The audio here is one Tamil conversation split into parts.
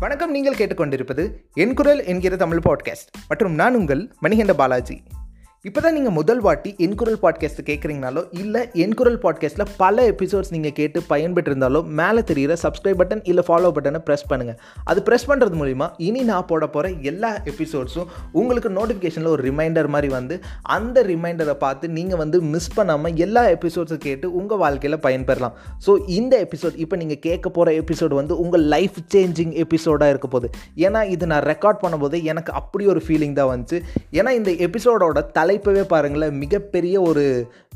வணக்கம் நீங்கள் கேட்டுக்கொண்டிருப்பது என் குரல் என்கிற தமிழ் பாட்காஸ்ட். மற்றும் நான் உங்கள் மணிகண்ட பாலாஜி. இப்போ தான் நீங்கள் முதல் வாட்டி என்குரல் பாட்காஸ்ட் கேட்குறீங்கனாலோ இல்லை என்குரல் பாட்காஸ்ட்டில் பல எபிசோட்ஸ் நீங்கள் கேட்டு பயன்பெற்றிருந்தாலோ மேலே தெரிகிற சப்ஸ்கிரைப் பட்டன் இல்லை ஃபாலோ பட்டனை ப்ரெஸ் பண்ணுங்கள் அது ப்ரெஸ் பண்ணுறது மூலிமா இனி நான் போட போகிற எல்லா எபிசோட்ஸும் உங்களுக்கு நோட்டிஃபிகேஷனில் ஒரு ரிமைண்டர் மாதிரி வந்து அந்த ரிமைண்டரை பார்த்து நீங்கள் வந்து மிஸ் பண்ணாமல் எல்லா எபிசோட்ஸும் கேட்டு உங்கள் வாழ்க்கையில் பயன்பெறலாம். ஸோ இந்த எபிசோட் இப்போ நீங்கள் கேட்க போகிற எபிசோடு வந்து உங்கள் லைஃப் சேஞ்சிங் எபிசோடாக இருக்க போகுது. ஏன்னா இது நான் ரெக்கார்ட் பண்ணும்போது எனக்கு அப்படி ஒரு ஃபீலிங் தான் வந்துச்சு. ஏன்னா இந்த எபிசோடோட தலைப்பவே பாருங்களேன் மிகப்பெரிய ஒரு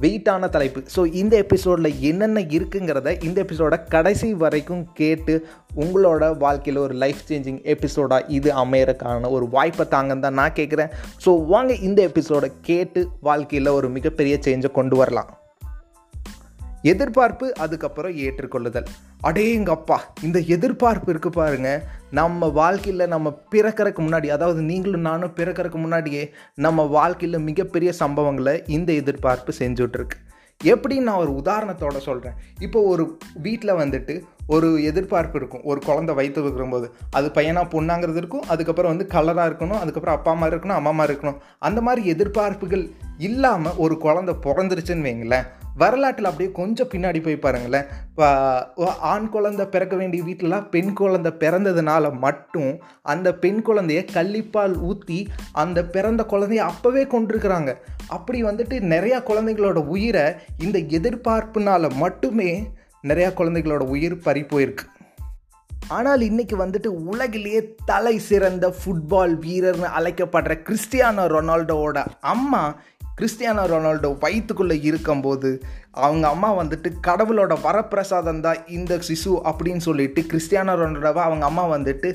வெயிட்டான தலைப்பு. ஸோ இந்த எபிசோடில் என்னென்ன இருக்குங்கிறத இந்த எபிசோட கடைசி வரைக்கும் கேட்டு உங்களோட வாழ்க்கையில் ஒரு லைஃப் சேஞ்சிங் எபிசோடாக இது அமையறக்கான ஒரு வாய்ப்பை தாங்கன்னு தான் நான் கேட்குறேன் ஸோ வாங்க இந்த எபிசோடை கேட்டு வாழ்க்கையில் ஒரு மிகப்பெரிய சேஞ்சை கொண்டு வரலாம். எதிர்பார்ப்பு அதுக்கப்புறம் ஏற்றுக்கொள்ளுதல். அடேங்கப்பா இந்த எதிர்பார்ப்பு இருக்குது பாருங்க. நம்ம வாழ்க்கையில் நம்ம பிறக்கறதுக்கு முன்னாடி அதாவது நீங்களும் நானும் பிறக்கறதுக்கு முன்னாடியே நம்ம வாழ்க்கையில் மிகப்பெரிய சம்பவங்களை இந்த எதிர்பார்ப்பு செஞ்சுட்ருக்கு. எப்படின்னு நான் ஒரு உதாரணத்தோட சொல்கிறேன் இப்போ ஒரு வீட்டில் வந்துட்டு ஒரு எதிர்பார்ப்பு இருக்கும். ஒரு குழந்தை வயிற்று வைக்கும்போது அது பையனாக பொண்ணாங்கிறது இருக்கும். அதுக்கப்புறம் வந்து கலராக இருக்கணும். அதுக்கப்புறம் அப்பா அம்மா இருக்கணும் அம்மா அம்மா இருக்கணும். அந்த மாதிரி எதிர்பார்ப்புகள் இல்லாமல் ஒரு குழந்தை பிறந்துருச்சுன்னு வைங்களேன். வரலாற்றில் அப்படியே கொஞ்சம் பின்னாடி போய் பாருங்களேன். இப்போ ஆண் குழந்தை பிறக்க வேண்டிய வீட்டிலலாம் பெண் குழந்தை பிறந்ததுனால மட்டும் அந்த பெண் குழந்தைய கள்ளிப்பால் ஊற்றி அந்த பிறந்த குழந்தைய அப்போவே கொண்டிருக்கிறாங்க அப்படி வந்துட்டு நிறையா குழந்தைங்களோட உயிரை இந்த எதிர்பார்ப்புனால மட்டுமே நிறையா குழந்தைகளோட உயிர் பறி போயிருக்கு. ஆனால் இன்றைக்கி வந்துட்டு உலகிலேயே தலை சிறந்த ஃபுட்பால் வீரர்னு அழைக்கப்படுற கிறிஸ்டியானோ ரொனால்டோவோட அம்மா கிறிஸ்டியானோ ரொனால்டோ வயிற்றுக்குள்ளே இருக்கும்போது அவங்க அம்மா வந்துட்டு கடவுளோட வரப்பிரசாதம் தான் இந்த சிசு அப்படின்னு சொல்லிட்டு கிறிஸ்டியானோ ரொனால்டோவை அவங்க அம்மா வந்துட்டு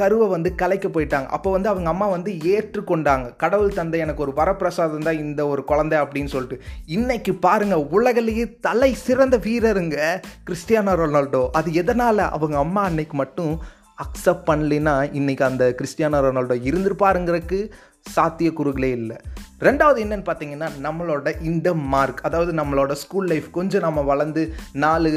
கருவை வந்து கலைக்க போயிட்டாங்க. அப்போ வந்து அவங்க அம்மா வந்து ஏற்றுக்கொண்டாங்க. கடவுள் தந்தை எனக்கு ஒரு வரப்பிரசாதம் தான் இந்த ஒரு குழந்தை அப்படின்னு சொல்லிட்டு. இன்னைக்கு பாருங்க உலகிலேயே தலை சிறந்த வீரருங்க கிறிஸ்டியானோ ரொனால்டோ. அது எதனால் அவங்க அம்மா அன்னைக்கு மட்டும் அக்செப்ட் பண்ணலைன்னா இன்றைக்கி அந்த கிறிஸ்டியானோ ரொனால்டோ இருந்திருப்பாருங்கிறதுக்கு சாத்தியக்கூறுகளே இல்லை. ரெண்டாவது என்னென்னு பார்த்தீங்கன்னா நம்மளோட இந்த மார்க் அதாவது நம்மளோட ஸ்கூல் லைஃப் கொஞ்சம் நம்ம வளர்ந்து நாலு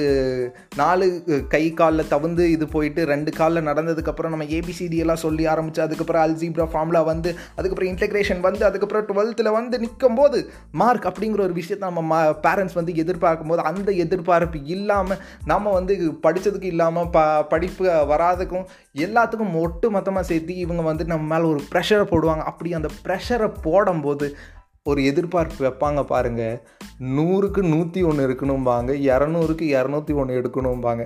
நாலு கை காலில் தவிர்ந்து இது போயிட்டு ரெண்டு காலில் நடந்ததுக்கப்புறம் நம்ம ஏபிசிடி எல்லாம் சொல்லி ஆரம்பித்து அதுக்கப்புறம் அல்ஜிப்ரா ஃபார்முலா வந்து அதுக்கப்புறம் இன்டெக்ரேஷன் வந்து அதுக்கப்புறம் டுவெல்த்தில் வந்து நிற்கும் போது மார்க் அப்படிங்கிற ஒரு விஷயத்தை நம்ம மா பேரண்ட்ஸ் வந்து எதிர்பார்க்கும் போது அந்த எதிர்பார்ப்பு இல்லாமல் நம்ம வந்து படித்ததுக்கு இல்லாமல் ப படிப்பு வராதுக்கும் எல்லாத்துக்கும் ஒட்டு மொத்தமாக சேர்த்து இவங்க வந்து நம்ம மேலே ஒரு ப்ரெஷரை போடுவாங்க. அப்படி அந்த ப்ரெஷரை போடும்போது ஒரு எதிர்பார்ப்பு வைப்பாங்க பாருங்கள் நூறுக்கு நூற்றி ஒன்று இருக்கணும்பாங்க இரநூறுக்கு இரநூத்தி ஒன்று எடுக்கணும்பாங்க.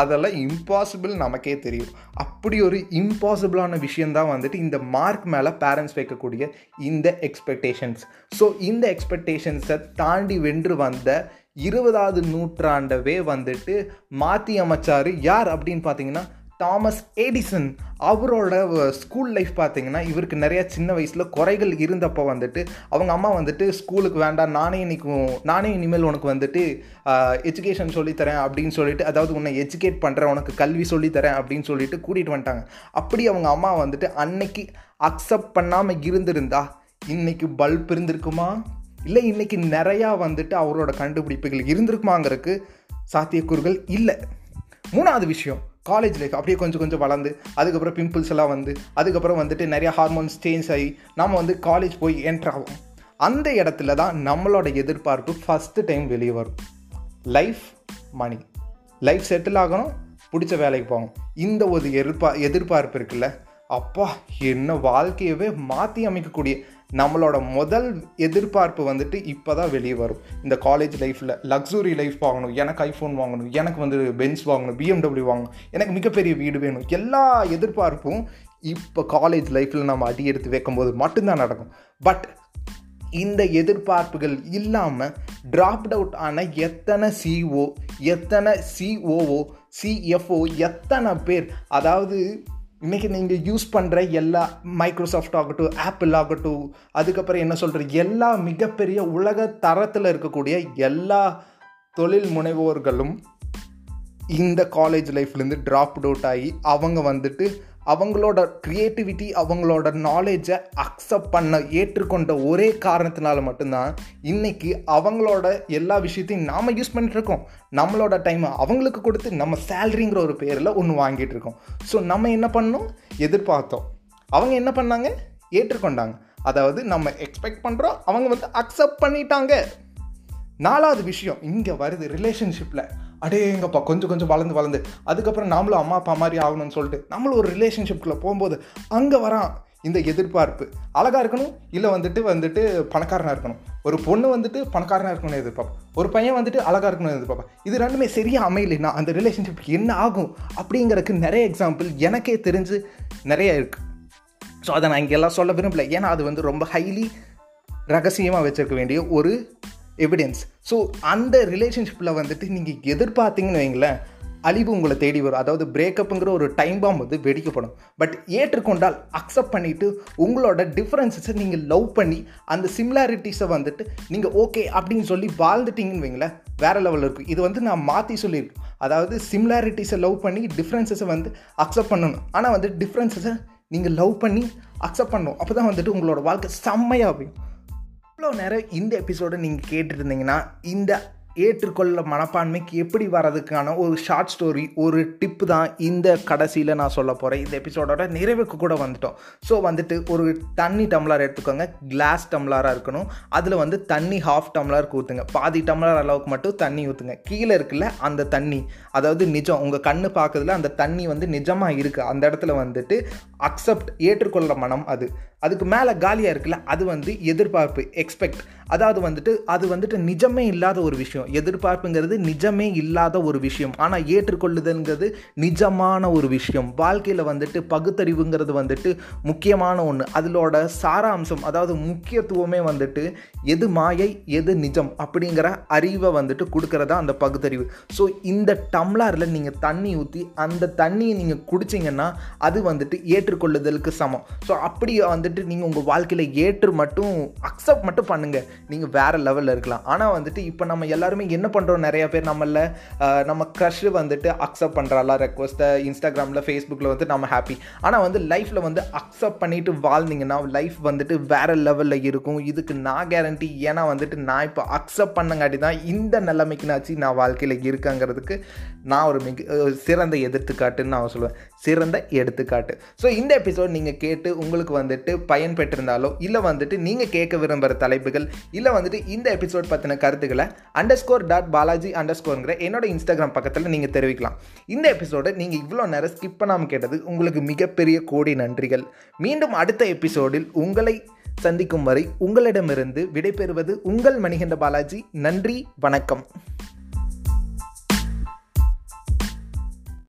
அதெல்லாம் இம்பாசிபிள் நமக்கே தெரியும். அப்படி ஒரு இம்பாசிபிளான விஷயந்தான் வந்துட்டு இந்த மார்க் மேலே பேரண்ட்ஸ் வைக்கக்கூடிய இந்த எக்ஸ்பெக்டேஷன்ஸ் ஸோ இந்த எக்ஸ்பெக்டேஷன்ஸை தாண்டி வென்று வந்த இருபதாவது நூற்றாண்டவே வந்துட்டு மாற்றி அமைச்சார் யார் அப்படின்னு பார்த்தீங்கன்னா தாமஸ் ஏடிசன் அவரோட ஸ்கூல் லைஃப் பார்த்தீங்கன்னா இவருக்கு நிறையா சின்ன வயசில் குறைகள் இருந்தப்போ வந்துட்டு அவங்க அம்மா வந்துட்டு ஸ்கூலுக்கு வேண்டாம் நானே இன்னைக்கும் நானே இனிமேல் உனக்கு வந்துட்டு எஜுகேஷன் சொல்லித்தரேன் அப்படின்னு சொல்லிட்டு அதாவது உன்னை எஜுகேட் பண்ணுறேன் உனக்கு கல்வி சொல்லித்தரேன் அப்படின்னு சொல்லிட்டு கூட்டிகிட்டு வந்துட்டாங்க. அப்படி அவங்க அம்மா வந்துட்டு அன்னைக்கு அக்செப்ட் பண்ணாமல் இருந்திருந்தா இன்றைக்கி பல்ப் இருந்திருக்குமா? இல்லை இன்றைக்கி நிறையா வந்துட்டு அவரோட கண்டுபிடிப்புகள் இருந்திருக்குமாங்கிறதுக்கு சாத்தியக்கூறுகள் இல்லை. மூணாவது விஷயம் காலேஜ் லைஃப் அப்படியே கொஞ்சம் கொஞ்சம் வளர்ந்து அதுக்கப்புறம் பிம்பிள்ஸ் எல்லாம் வந்து அதுக்கப்புறம் வந்துட்டு நிறைய ஹார்மோன்ஸ் சேஞ்ச் ஆகி நம்ம வந்து காலேஜ் போய் என்ட்ரு ஆகும் அந்த இடத்துல தான் நம்மளோட எதிர்பார்ப்பு ஃபஸ்ட்டு டைம் வெளியே வரும். லைஃப் மணி லைஃப் செட்டில் ஆகணும் பிடிச்ச வேலைக்கு போகணும் இந்த ஒரு எதிர்பா எதிர்பார்ப்பு இருக்குல்ல அப்பா என்ன வாழ்க்கையவே மாற்றி அமைக்கக்கூடிய நம்மளோட முதல் எதிர்பார்ப்பு வந்துட்டு இப்போ தான் வெளியே வரும். இந்த காலேஜ் லைஃப்பில் லக்ஸுரி லைஃப் வாங்கணும் எனக்கு ஐஃபோன் வாங்கணும் எனக்கு வந்து பென்ஸ் வாங்கணும் பிஎம்டபிள்யூ வாங்கணும் எனக்கு மிகப்பெரிய வீடு வேணும். எல்லா எதிர்பார்ப்பும் இப்போ காலேஜ் லைஃப்பில் நம்ம அடி எடுத்து வைக்கும்போது மட்டும்தான் நடக்கும். பட் இந்த எதிர்பார்ப்புகள் இல்லாமல் ட்ராப்ட் அவுட் ஆன எத்தனை சிஓ எத்தனை சிஓஓ சிஎஃப்ஓ எத்தனை பேர் அதாவது இன்றைக்கி நீங்கள் யூஸ் பண்ணுற எல்லா மைக்ரோசாஃப்ட் ஆகட்டும் ஆப்பிள் ஆகட்டும் அதுக்கப்புறம் என்ன சொல்கிற எல்லா மிகப்பெரிய உலக தரத்தில் இருக்கக்கூடிய எல்லா தொழில் முனைவோர்களும் இந்த காலேஜ் லைஃப்லேருந்து ட்ராப் அவுட் ஆகி அவங்க வந்துட்டு அவங்களோட க்ரியேட்டிவிட்டி அவங்களோட நாலேஜை அக்செப்ட் பண்ண ஏற்றுக்கொண்ட ஒரே காரணத்தினால மட்டும்தான் இன்றைக்கி அவங்களோட எல்லா விஷயத்தையும் நாம் யூஸ் பண்ணிட்டுருக்கோம் நம்மளோட டைமை அவங்களுக்கு கொடுத்து நம்ம சேலரிங்கிற ஒரு பேரில் ஒன்று வாங்கிட்டு இருக்கோம். ஸோ நம்ம என்ன பண்ணோம்? எதிர்பார்த்தோம். அவங்க என்ன பண்ணாங்க? ஏற்றுக்கொண்டாங்க. அதாவது நம்ம எக்ஸ்பெக்ட் பண்ணுறோம் அவங்க வந்து அக்செப்ட் பண்ணிட்டாங்க. நாலாவது விஷயம் இங்கே வருது ரிலேஷன்ஷிப்பில் அடே எங்கப்பா கொஞ்சம் கொஞ்சம் வளர்ந்து வளர்ந்து. அதுக்கப்புறம் நாமளும் அம்மா அப்பா மாதிரி ஆகணும்னு சொல்லிட்டு நம்மளும் ஒரு ரிலேஷன்ஷிப்குள்ளே போகும்போது அங்கே வரான் இந்த எதிர்பார்ப்பு. அழகாக இருக்கணும் இல்லை வந்துட்டு வந்துட்டு பணக்காரனாக இருக்கணும். ஒரு பொண்ணு வந்துட்டு பணக்காரனாக இருக்கணும்னு எதிர்பார்ப்பேன் ஒரு பையன் வந்துட்டு அழகாக இருக்கணும்னு எதிர்பார்ப்பேன் இது ரெண்டுமே சரியாக அமையலைன்னா அந்த ரிலேஷன்ஷிப்புக்கு என்ன ஆகும் அப்படிங்கிறதுக்கு நிறைய எக்ஸாம்பிள் எனக்கே தெரிஞ்சு நிறைய இருக்குது ஸோ அதை நான் இங்கெல்லாம் சொல்ல விரும்பல. ஏன்னா அது வந்து ரொம்ப ஹைலி ரகசியமாக வச்சுருக்க வேண்டிய ஒரு எவிடென்ஸ் ஸோ அந்த ரிலேஷன்ஷிப்பில் வந்துட்டு நீங்கள் எதிர்பார்த்தீங்கன்னு வைங்களேன் அழிவு உங்களை தேடி வரும். அதாவது பிரேக்கப்புங்கிற ஒரு டைம் பாம் வந்து வெடிக்கப்படும். பட் ஏற்றுக்கொண்டால் அக்செப்ட் பண்ணிவிட்டு உங்களோட டிஃப்ரென்சஸை நீங்கள் லவ் பண்ணி அந்த சிமிலாரிட்டிஸை வந்துட்டு நீங்கள் ஓகே அப்படின்னு சொல்லி வாழ்ந்துட்டீங்கன்னு வைங்களேன் வேறு லெவலில் இருக்கும் இது வந்து நான் மாற்றி சொல்லியிருக்கேன். அதாவது சிமிலாரிட்டிஸை லவ் பண்ணி டிஃப்ரென்சஸை வந்து அக்செப்ட் பண்ணணும். ஆனால் வந்து டிஃப்ரென்சஸை நீங்கள் லவ் பண்ணி அக்செப்ட் பண்ணணும். அப்போ தான் வந்துட்டு உங்களோட வாழ்க்கை செம்மையாக அமையும். இவ்வளோ நேரம் இந்த எபிசோடை நீங்கள் கேட்டுருந்தீங்கன்னா இந்த ஏற்றுக்கொள்ள மனப்பான்மைக்கு எப்படி வர்றதுக்கான ஒரு ஷார்ட் ஸ்டோரி ஒரு டிப்பு தான் இந்த கடைசியில் நான் சொல்ல போகிறேன் இந்த எபிசோடோட நிறைவுக்கு கூட வந்துட்டோம். ஸோ வந்துட்டு ஒரு தண்ணி டம்ளர் எடுத்துக்கோங்க. கிளாஸ் டம்ளராக இருக்கணும். அதில் வந்து தண்ணி ஹாஃப் டம்ளர் ஊற்றுங்க பாதி டம்ளர் அளவுக்கு மட்டும் தண்ணி ஊற்றுங்க கீழே இருக்குல்ல அந்த தண்ணி. அதாவது நிஜம் உங்கள் கண்ணு பார்க்கறதுல அந்த தண்ணி வந்து நிஜமாக இருக்குது அந்த இடத்துல வந்துட்டு அக்செப்ட் ஏற்றுக்கொள்ள மனம் அது. அதுக்கு மேலே காலியாக இருக்குல்ல அது வந்து எதிர்பார்ப்பு எக்ஸ்பெக்ட் அதாவது வந்துட்டு அது வந்துட்டு நிஜமே இல்லாத ஒரு விஷயம். எதிர்பார்ப்புங்கிறது நிஜமே இல்லாத ஒரு விஷயம். ஆனால் ஏற்றுக்கொள்ளுதல்ங்கிறது நிஜமான ஒரு விஷயம். வாழ்க்கையில் வந்துட்டு பகுத்தறிவுங்கிறது வந்துட்டு முக்கியமான ஒன்று அதிலோட சாராம்சம் அதாவது முக்கியத்துவமே வந்துட்டு எது மாயை எது நிஜம் அப்படிங்கிற அறிவை வந்துட்டு கொடுக்கறதா அந்த பகுத்தறிவு. ஸோ இந்த டம்ளரில் நீங்கள் தண்ணி ஊற்றி அந்த தண்ணியை நீங்கள் குடிச்சிங்கன்னா அது வந்துட்டு ஏற்றுக்கொள்ளுதலுக்கு சமம். ஸோ அப்படி வந்துட்டு வந்துட்டு நீங்கள் உங்கள் வாழ்க்கையில் ஏற்று மட்டும் அக்செப்ட் மட்டும் பண்ணுங்கள் நீங்கள் வேறு லெவலில் இருக்கலாம். ஆனால் வந்துட்டு இப்போ நம்ம எல்லாருமே என்ன பண்ணுறோம் நிறைய பேர் நம்மள நம்ம க்ரஷ் வந்துட்டு அக்செப்ட் பண்ணுறாளா ரெக்வஸ்ட்டை இன்ஸ்டாகிராமில் ஃபேஸ்புக்கில் வந்து நம்ம ஹாப்பி ஆனால் வந்து லைஃப்பில் வந்து அக்செப்ட் பண்ணிட்டு வாழ்ந்தீங்கன்னா லைஃப் வந்துட்டு வேறு லெவலில் இருக்கும். இதுக்கு நான் கேரண்டி ஏன்னா வந்துட்டு நான் இப்போ அக்செப்ட் பண்ணங்காட்டி தான் இந்த நிலைமைக்குனாச்சு நான் வாழ்க்கையில் இருக்கேங்கிறதுக்கு நான் ஒரு மிக சிறந்த எடுத்துக்காட்டுன்னு நான் சொல்லுவேன். சிறந்த எடுத்துக்காட்டு. ஸோ இந்த எபிசோட் நீங்கள் கேட்டு உங்களுக்கு வந்துட்டு பயன் பெற்றிருந்தாலோ இல்லை வந்துட்டு நீங்கள் கேட்க விரும்புகிற தலைப்புகள் இல்லை வந்துட்டு இந்த எபிசோட் பற்றின கருத்துக்களை underscore dot Balaji under ஸ்கோருங்கிற என்னோட இன்ஸ்டாகிராம் பக்கத்தில் நீங்கள் தெரிவிக்கலாம். இந்த எபிசோடை நீங்கள் இவ்வளோ நேரம் ஸ்கிப் பண்ணாமல் கேட்டது உங்களுக்கு மிகப்பெரிய கோடி நன்றிகள். மீண்டும் அடுத்த எபிசோடில் உங்களை சந்திக்கும் வரை உங்களிடமிருந்து விடைபெறுவது உங்கள் மணிகண்ட பாலாஜி. நன்றி வணக்கம்.